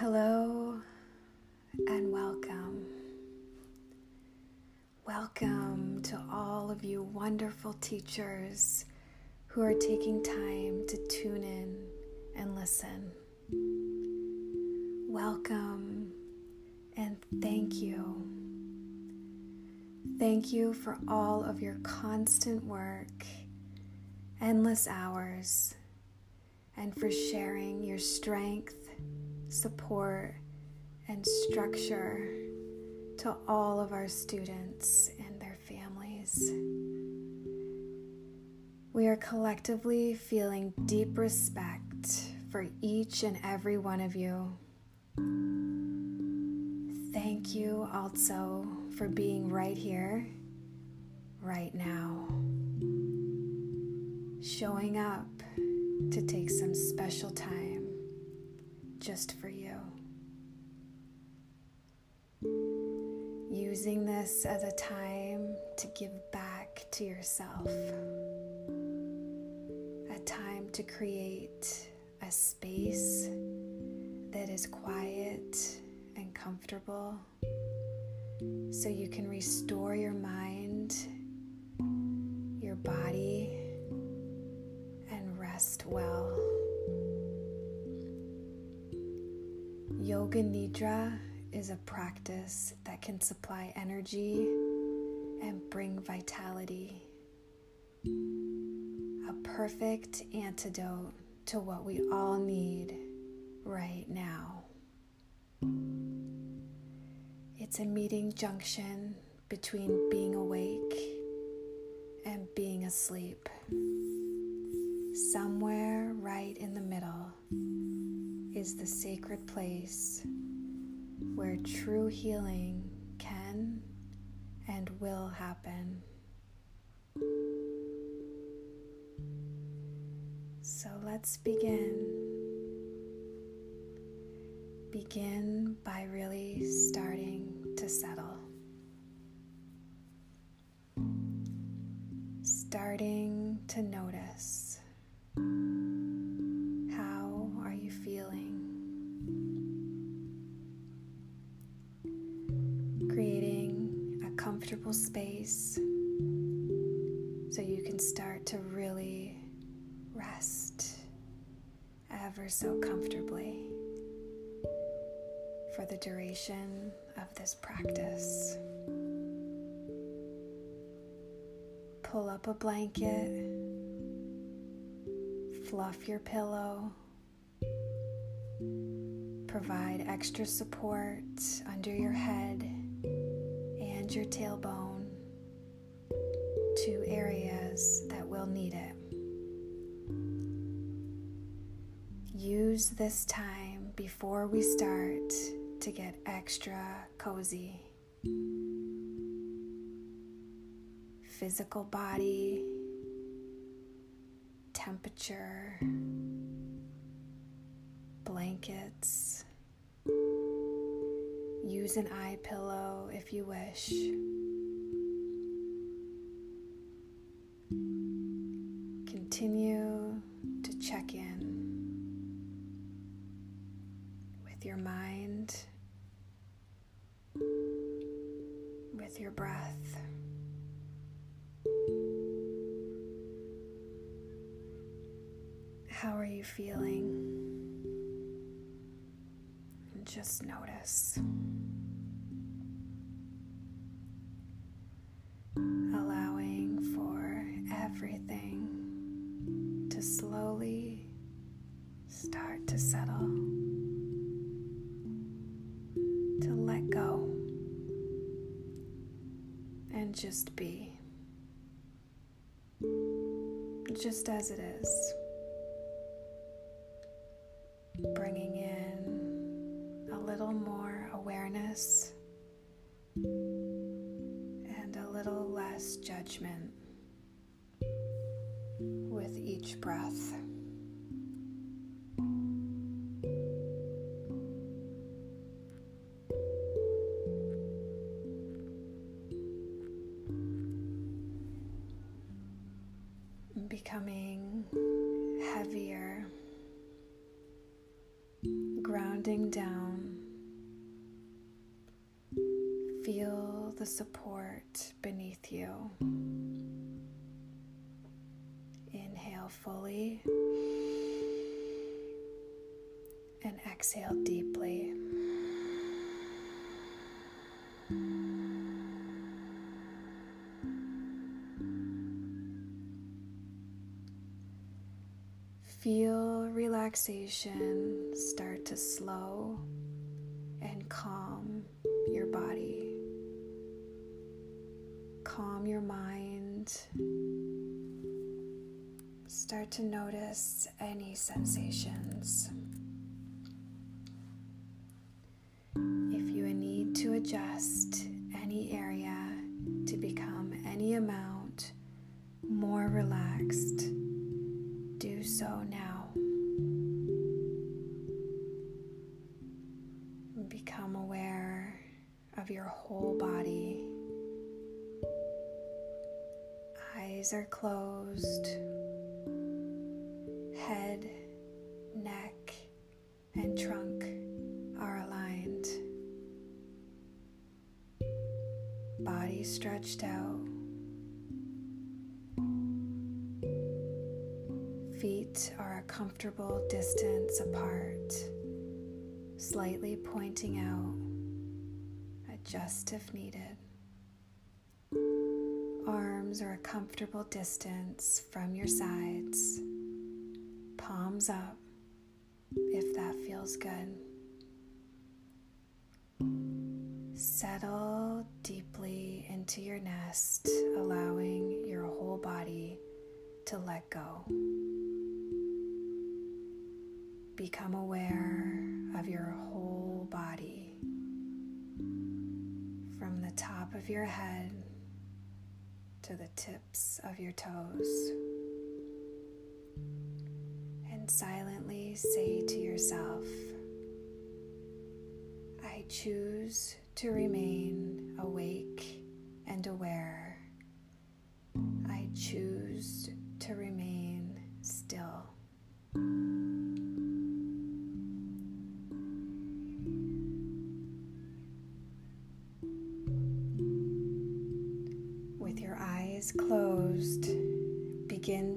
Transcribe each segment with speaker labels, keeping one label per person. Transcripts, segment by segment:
Speaker 1: Hello and welcome. Welcome to all of you wonderful teachers who are taking time to tune in and listen. Welcome and thank you. Thank you for all of your constant work, endless hours, and for sharing your strength support, and structure to all of our students and their families. We are collectively feeling deep respect for each and every one of you. Thank you also for being right here, right now. Showing up to take some special time just for you. Using this as a time to give back to yourself, a time to create a space that is quiet and comfortable so you can restore your mind, your body, and rest well. Yoga Nidra is a practice that can supply energy and bring vitality. A perfect antidote to what we all need right now. It's a meeting junction between being awake and being asleep. Somewhere right in the middle is the sacred place where true healing can and will happen. So let's begin. Begin by really starting to settle. Starting to notice. So comfortably for the duration of this practice. Pull up a blanket, fluff your pillow, provide extra support under your head and your tailbone, two areas that will need it. Use this time before we start to get extra cozy. Physical body, temperature, blankets Use an eye pillow if you wish. Continue to check in your mind, with your breath. How are you feeling? just notice. Be. Just as it is. Bringing relaxation start to slow and calm your body. Calm your mind. Start to notice any sensations. Eyes are closed, head, neck, and trunk are aligned. Body stretched out. Feet are a comfortable distance apart, slightly pointing out, adjust if needed. Comfortable distance from your sides, palms up if that feels good. Settle deeply into your nest, allowing your whole body to let go. Become aware of your whole body from the top of your head to the tips of your toes. And silently say to yourself, I choose to remain awake and aware.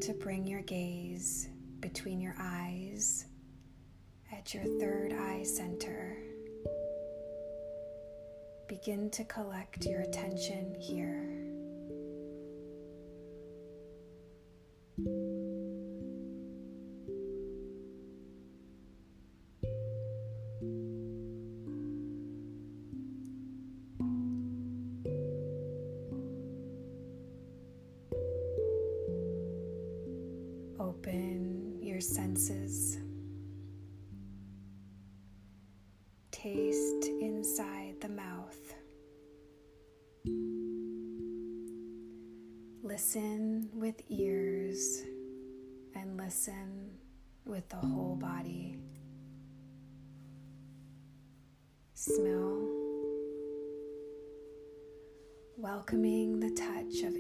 Speaker 1: To bring your gaze between your eyes at your third eye center. Begin to collect your attention here. Open your senses. Taste inside the mouth. Listen with ears and listen with the whole body. Smell. Welcoming the touch of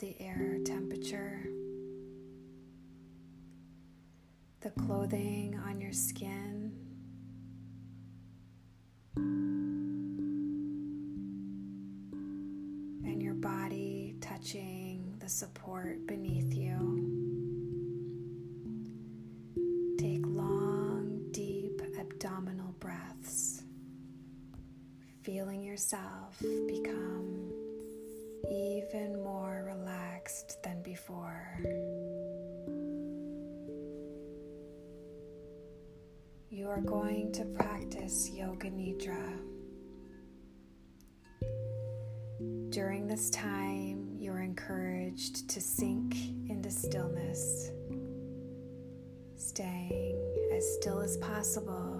Speaker 1: the air temperature, the clothing on your skin. And your body touching the support beneath you. Take long, deep abdominal breaths, feeling yourself become relaxed than before. You are going to practice Yoga Nidra. During this time, you are encouraged to sink into stillness, staying as still as possible,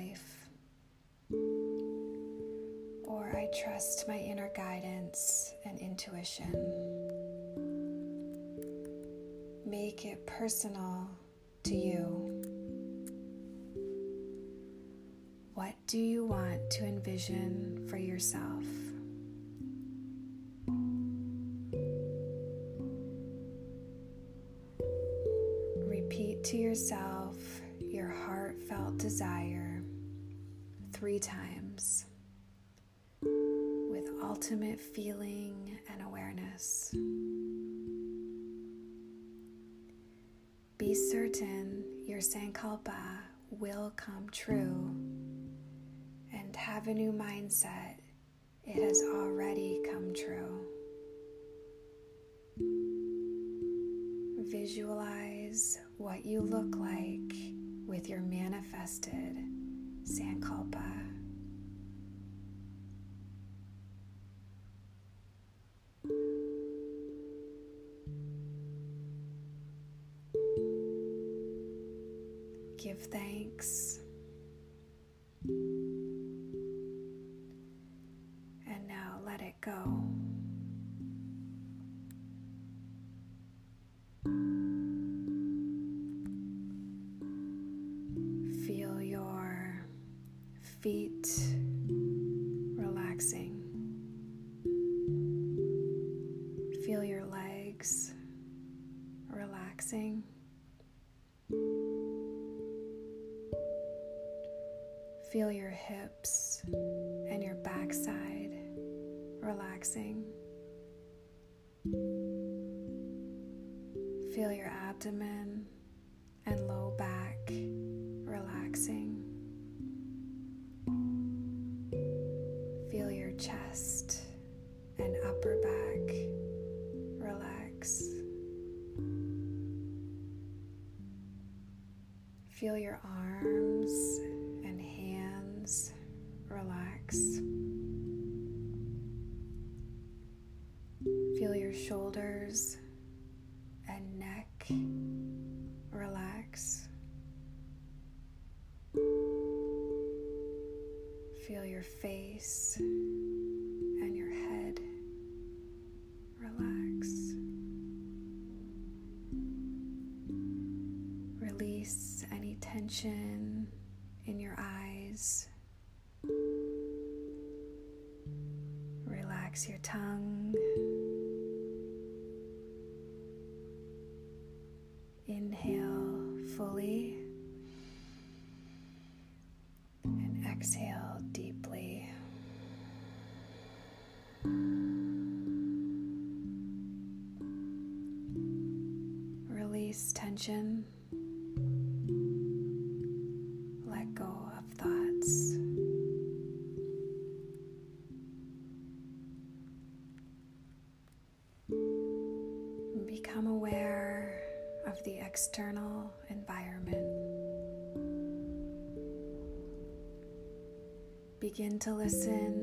Speaker 1: life. Or I trust my inner guidance and intuition. Make it personal to you. What do you want to envision for yourself? Ultimate feeling and awareness. Be certain your Sankalpa will come true and have a new mindset. It has already come true. Visualize what you look like with your manifested Sankalpa. Relaxing. Feel your hips and your backside relaxing. Feel your abdomen Release thoughts. Become aware of the external environment. Begin to listen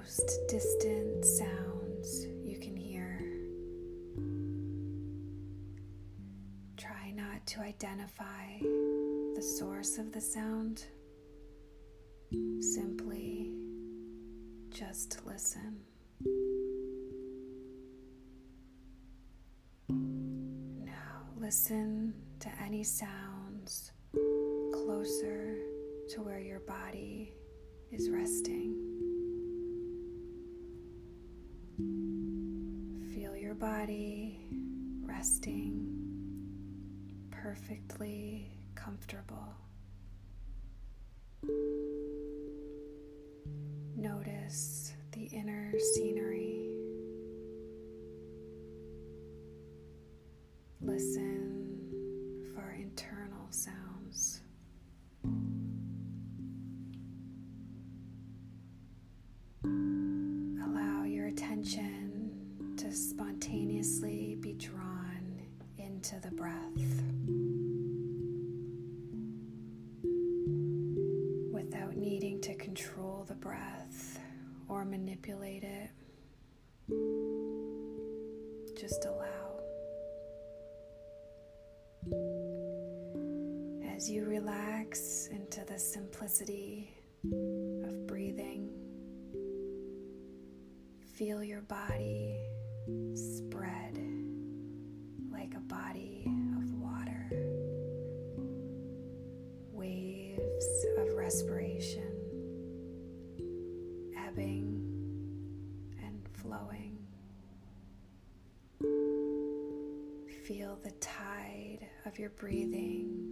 Speaker 1: most distant sounds you can hear. Try not to identify the source of the sound, simply just listen. Now listen to any sounds closer to where your body is resting. Feel your body resting perfectly comfortable. Or manipulate it, just allow. As you relax into the simplicity of breathing, feel your body of your breathing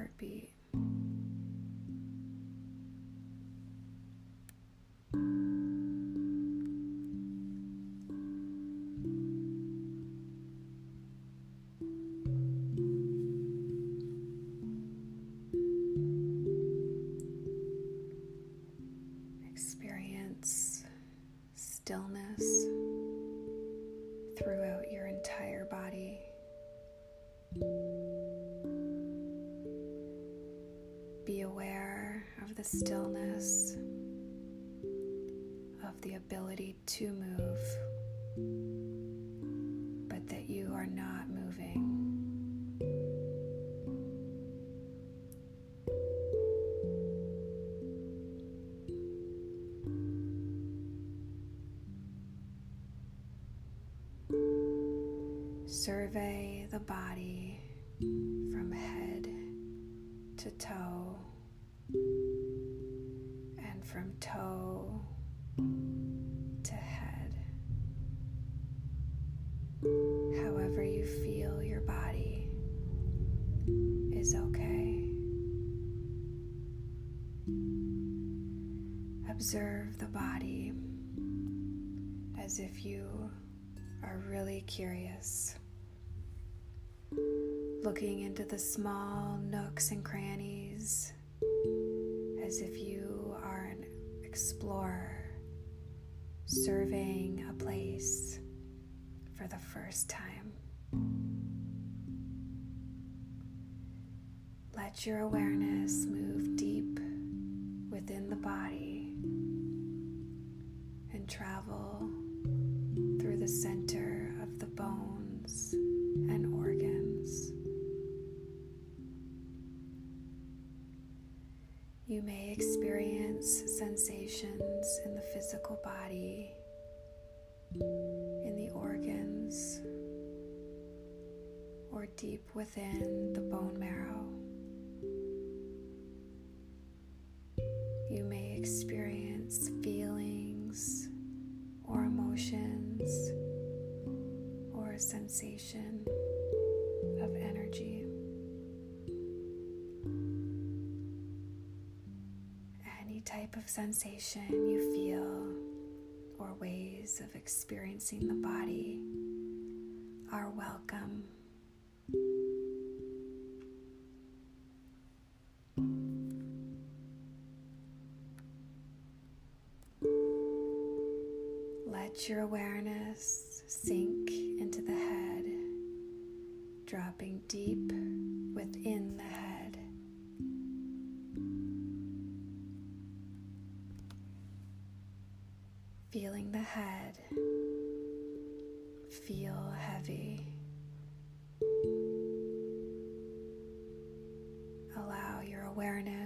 Speaker 1: heartbeat. Stillness, of the ability to move, but that you are not moving. Survey the body from head to toe as if you are really curious, looking into the small nooks and crannies as if you are an explorer surveying a place for the first time. Let your awareness move deep within the body and travel the center of the bones and organs. You may experience sensations in the physical body, in the organs, or deep within the bone marrow. You may experience feelings or emotions or a sensation of energy. Any type of sensation you feel or ways of experiencing the body are welcome.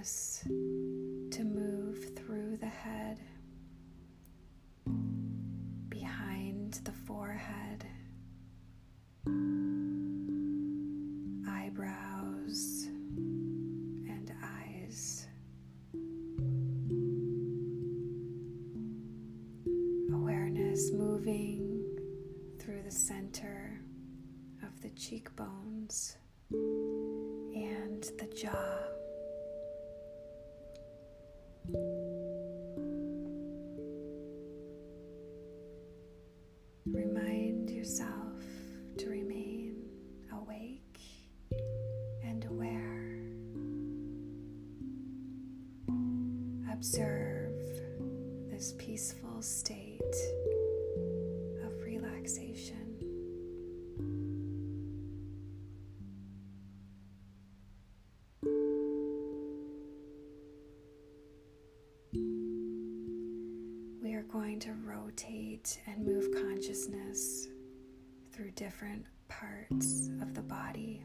Speaker 1: Awareness Observe this peaceful state of relaxation. We are going to rotate and move consciousness through different parts of the body.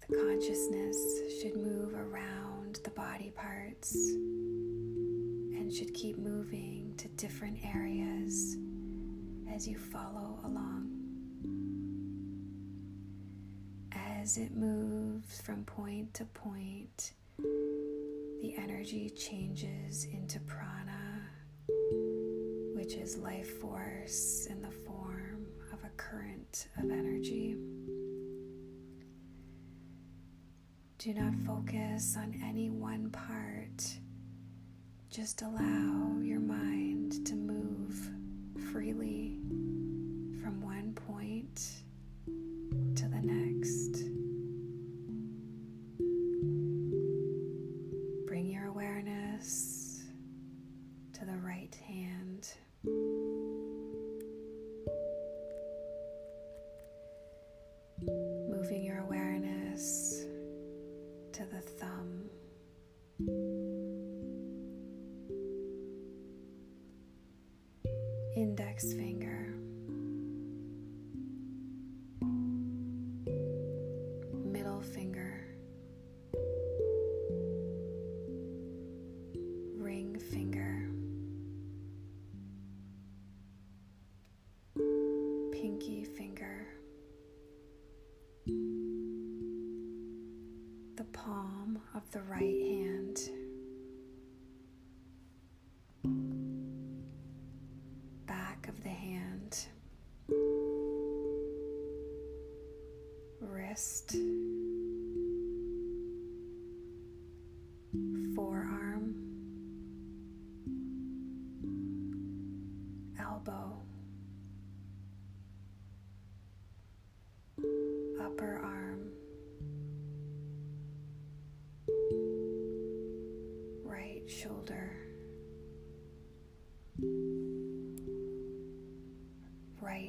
Speaker 1: The consciousness should move around the body parts and should keep moving to different areas as you follow along. As it moves from point to point, the energy changes into prana, which is life force in the form of a current of energy. Do not focus on any one part. Just allow your mind to move freely from one point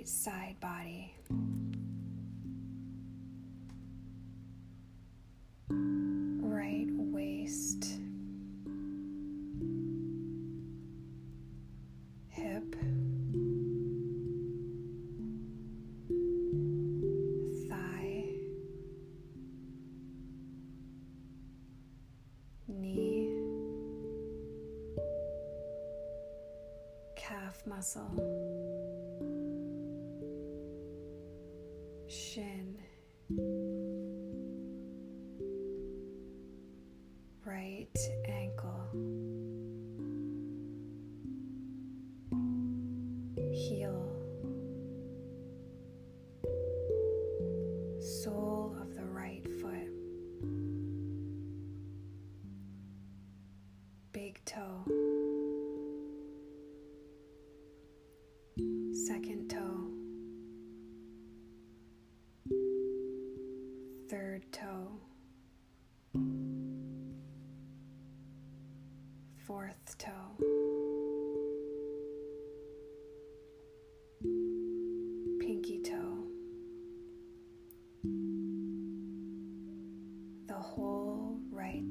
Speaker 1: side body. Right waist, hip, thigh, knee, calf muscle,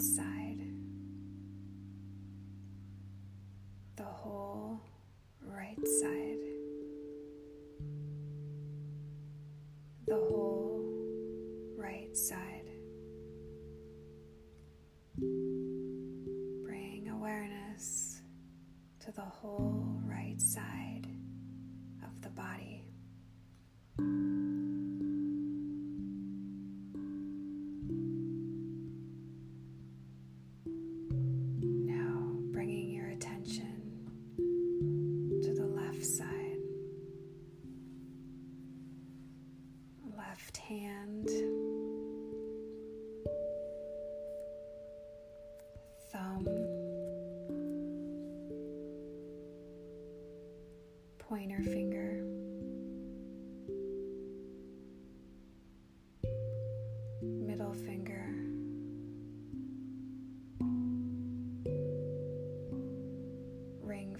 Speaker 1: Side.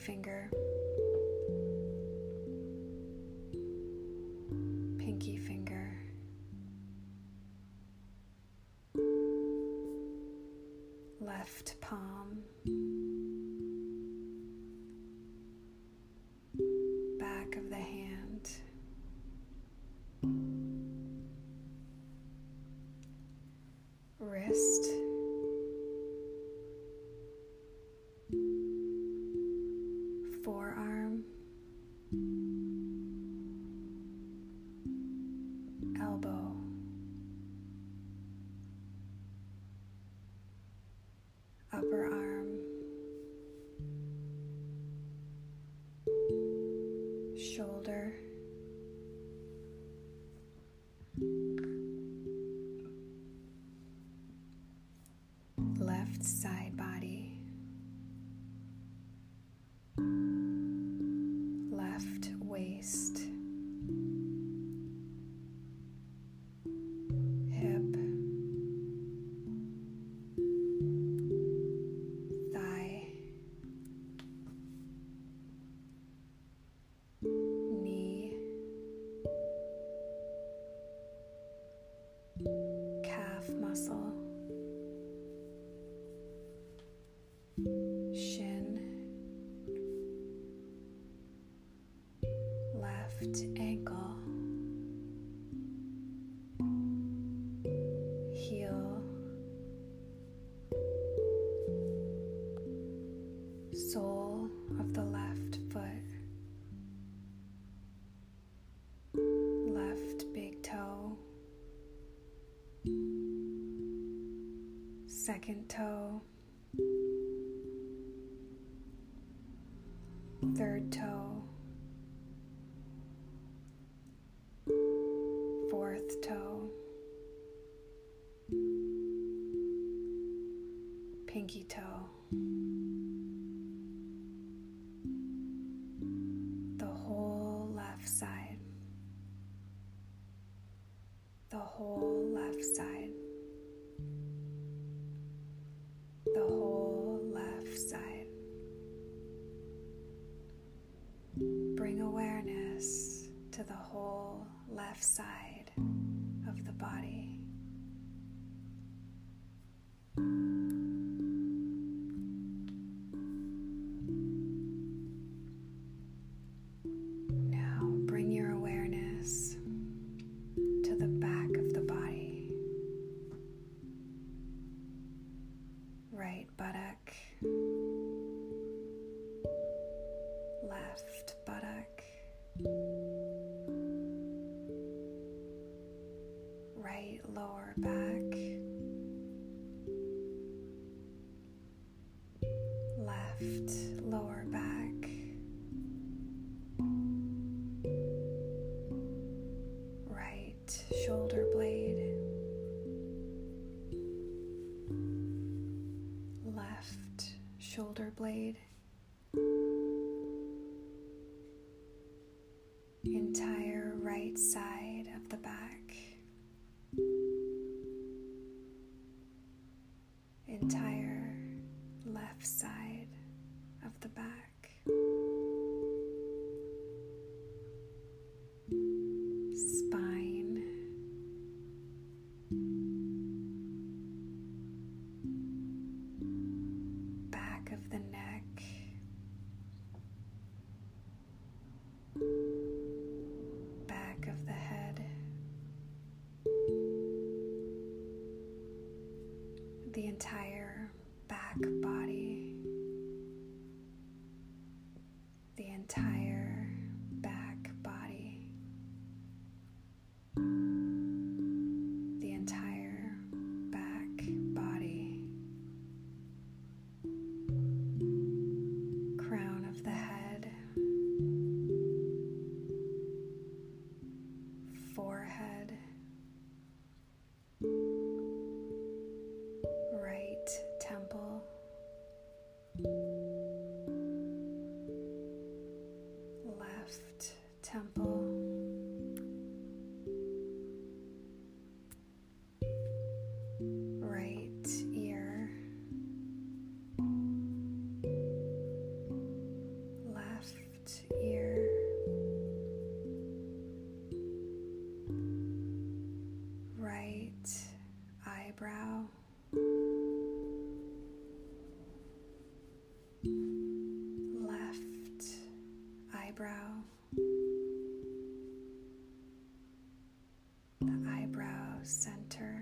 Speaker 1: finger. For our. second toe, third toe, fourth toe, pinky toe. shoulder blade entire right side of the back, entire left side of the back. eyebrow, the eyebrow center.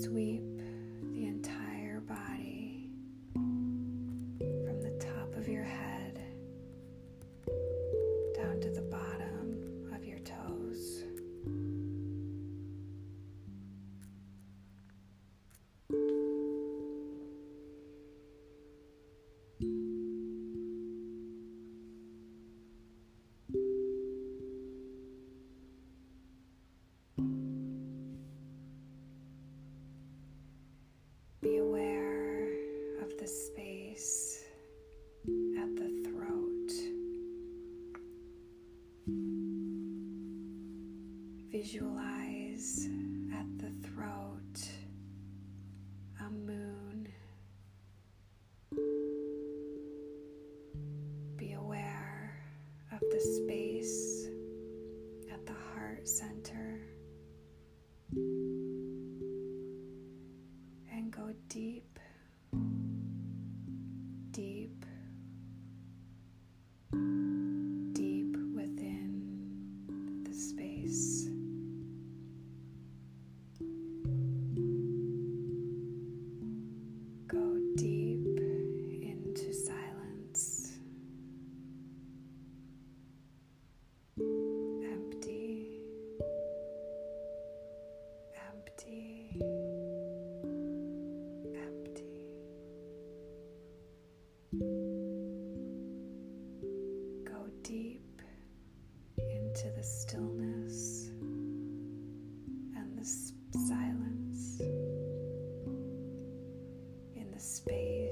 Speaker 1: sweep space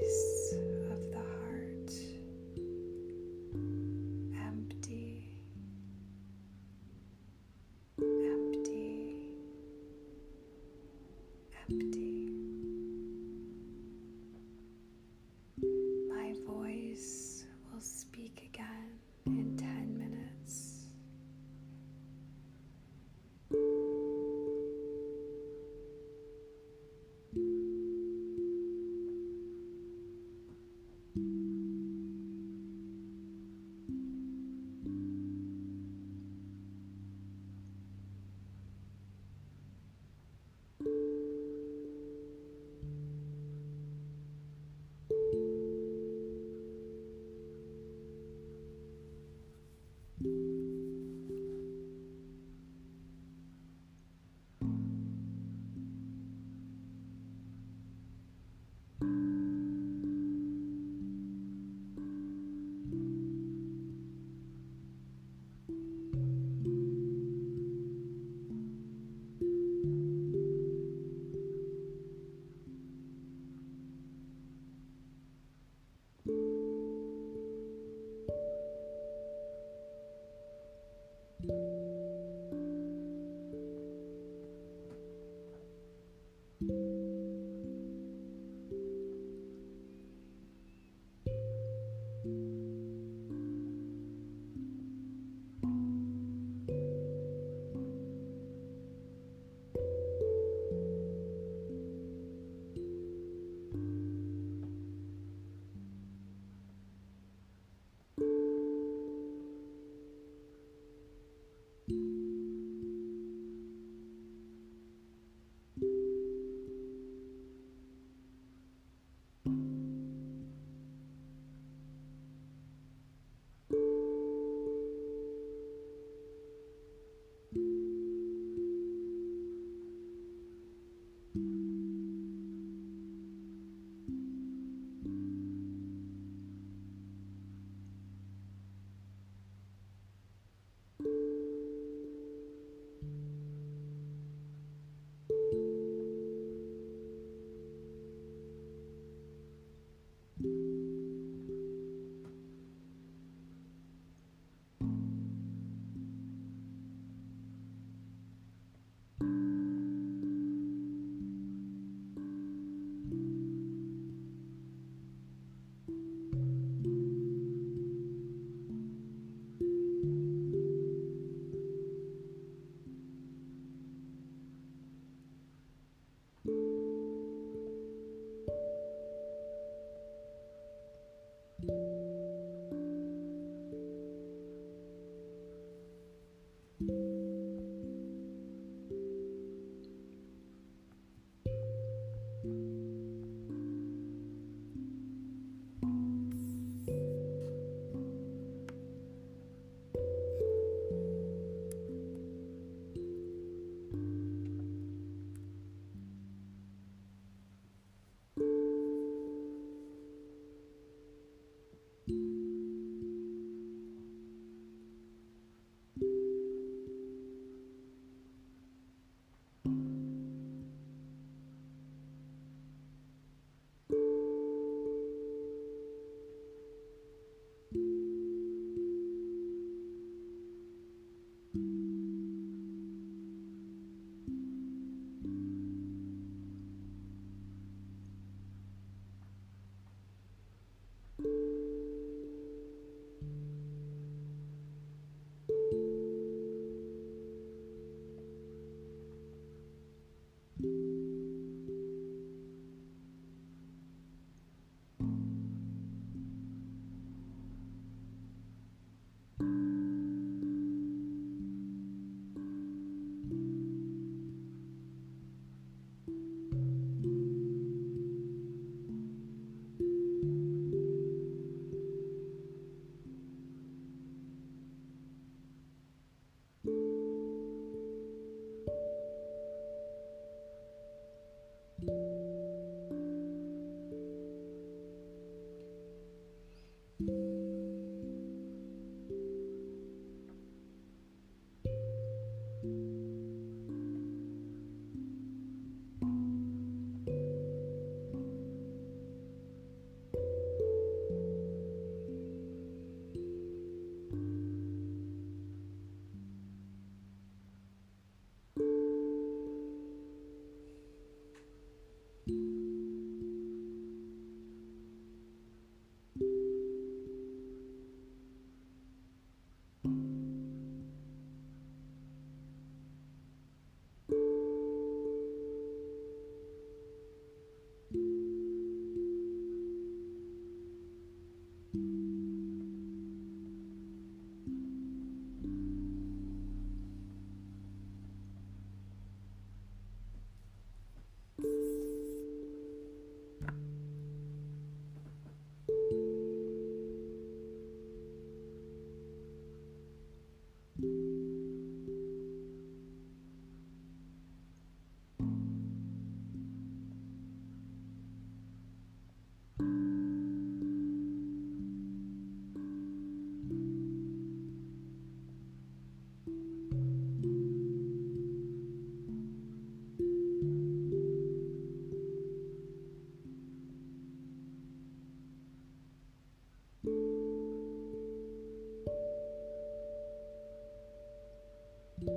Speaker 1: thank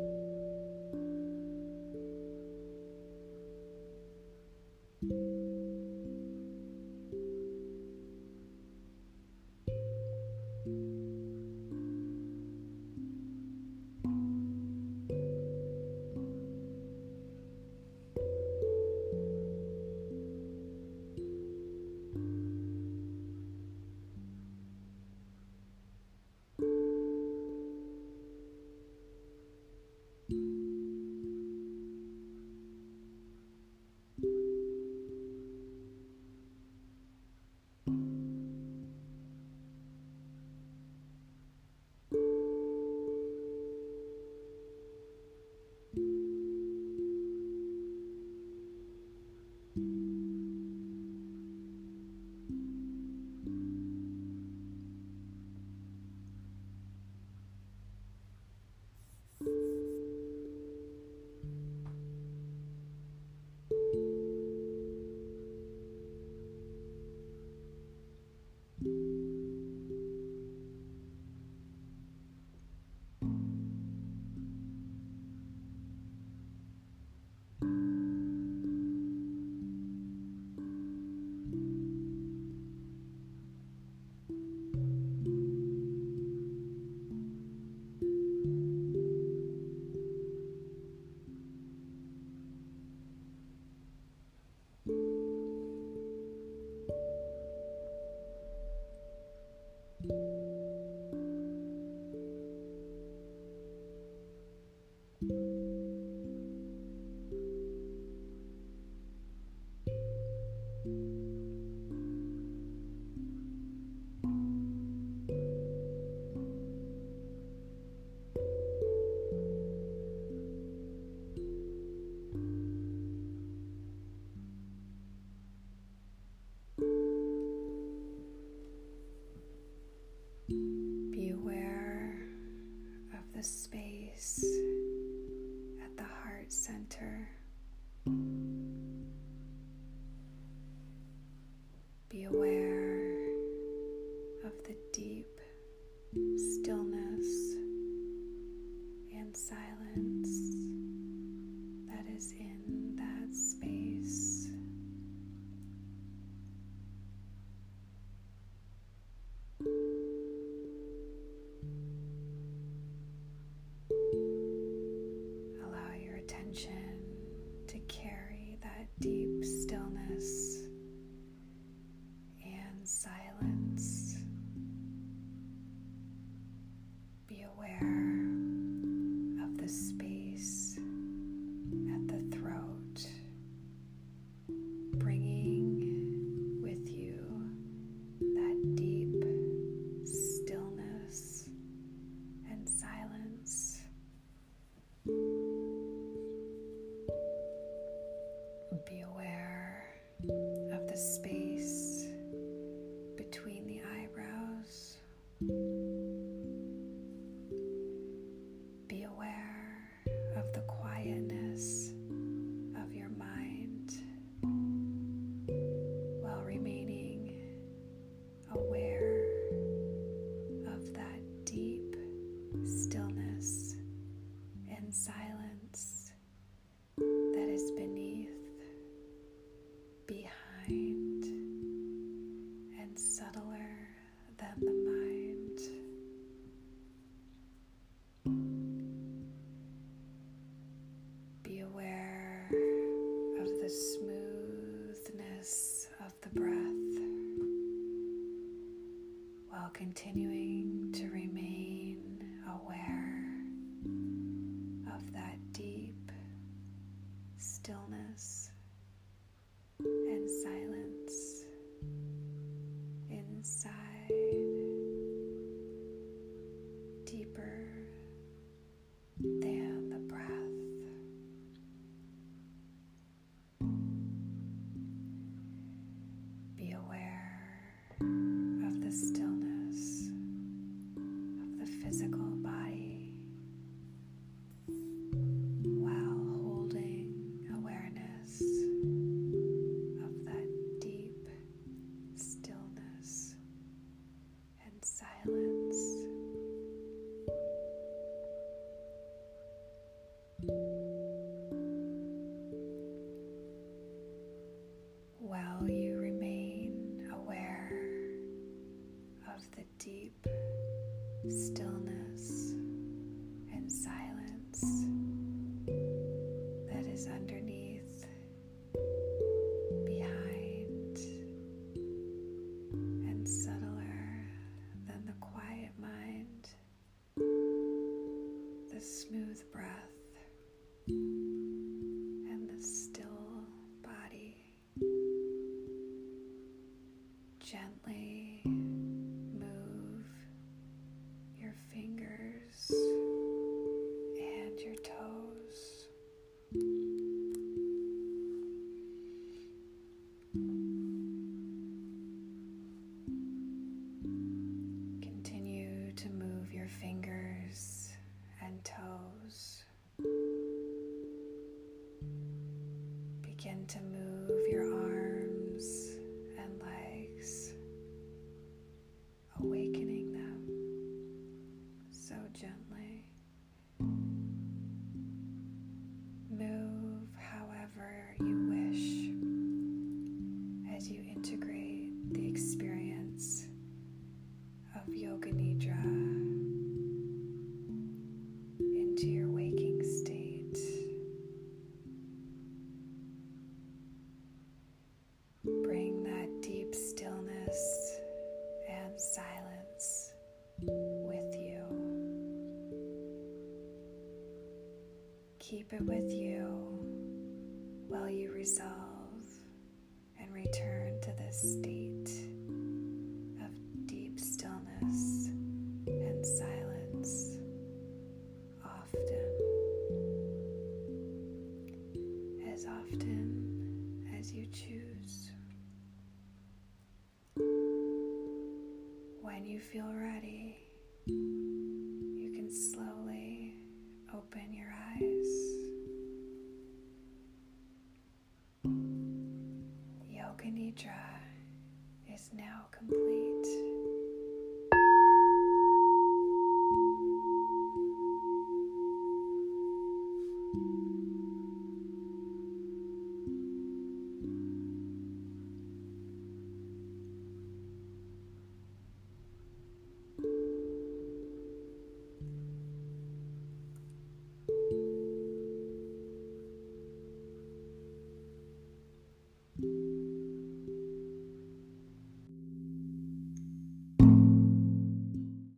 Speaker 1: you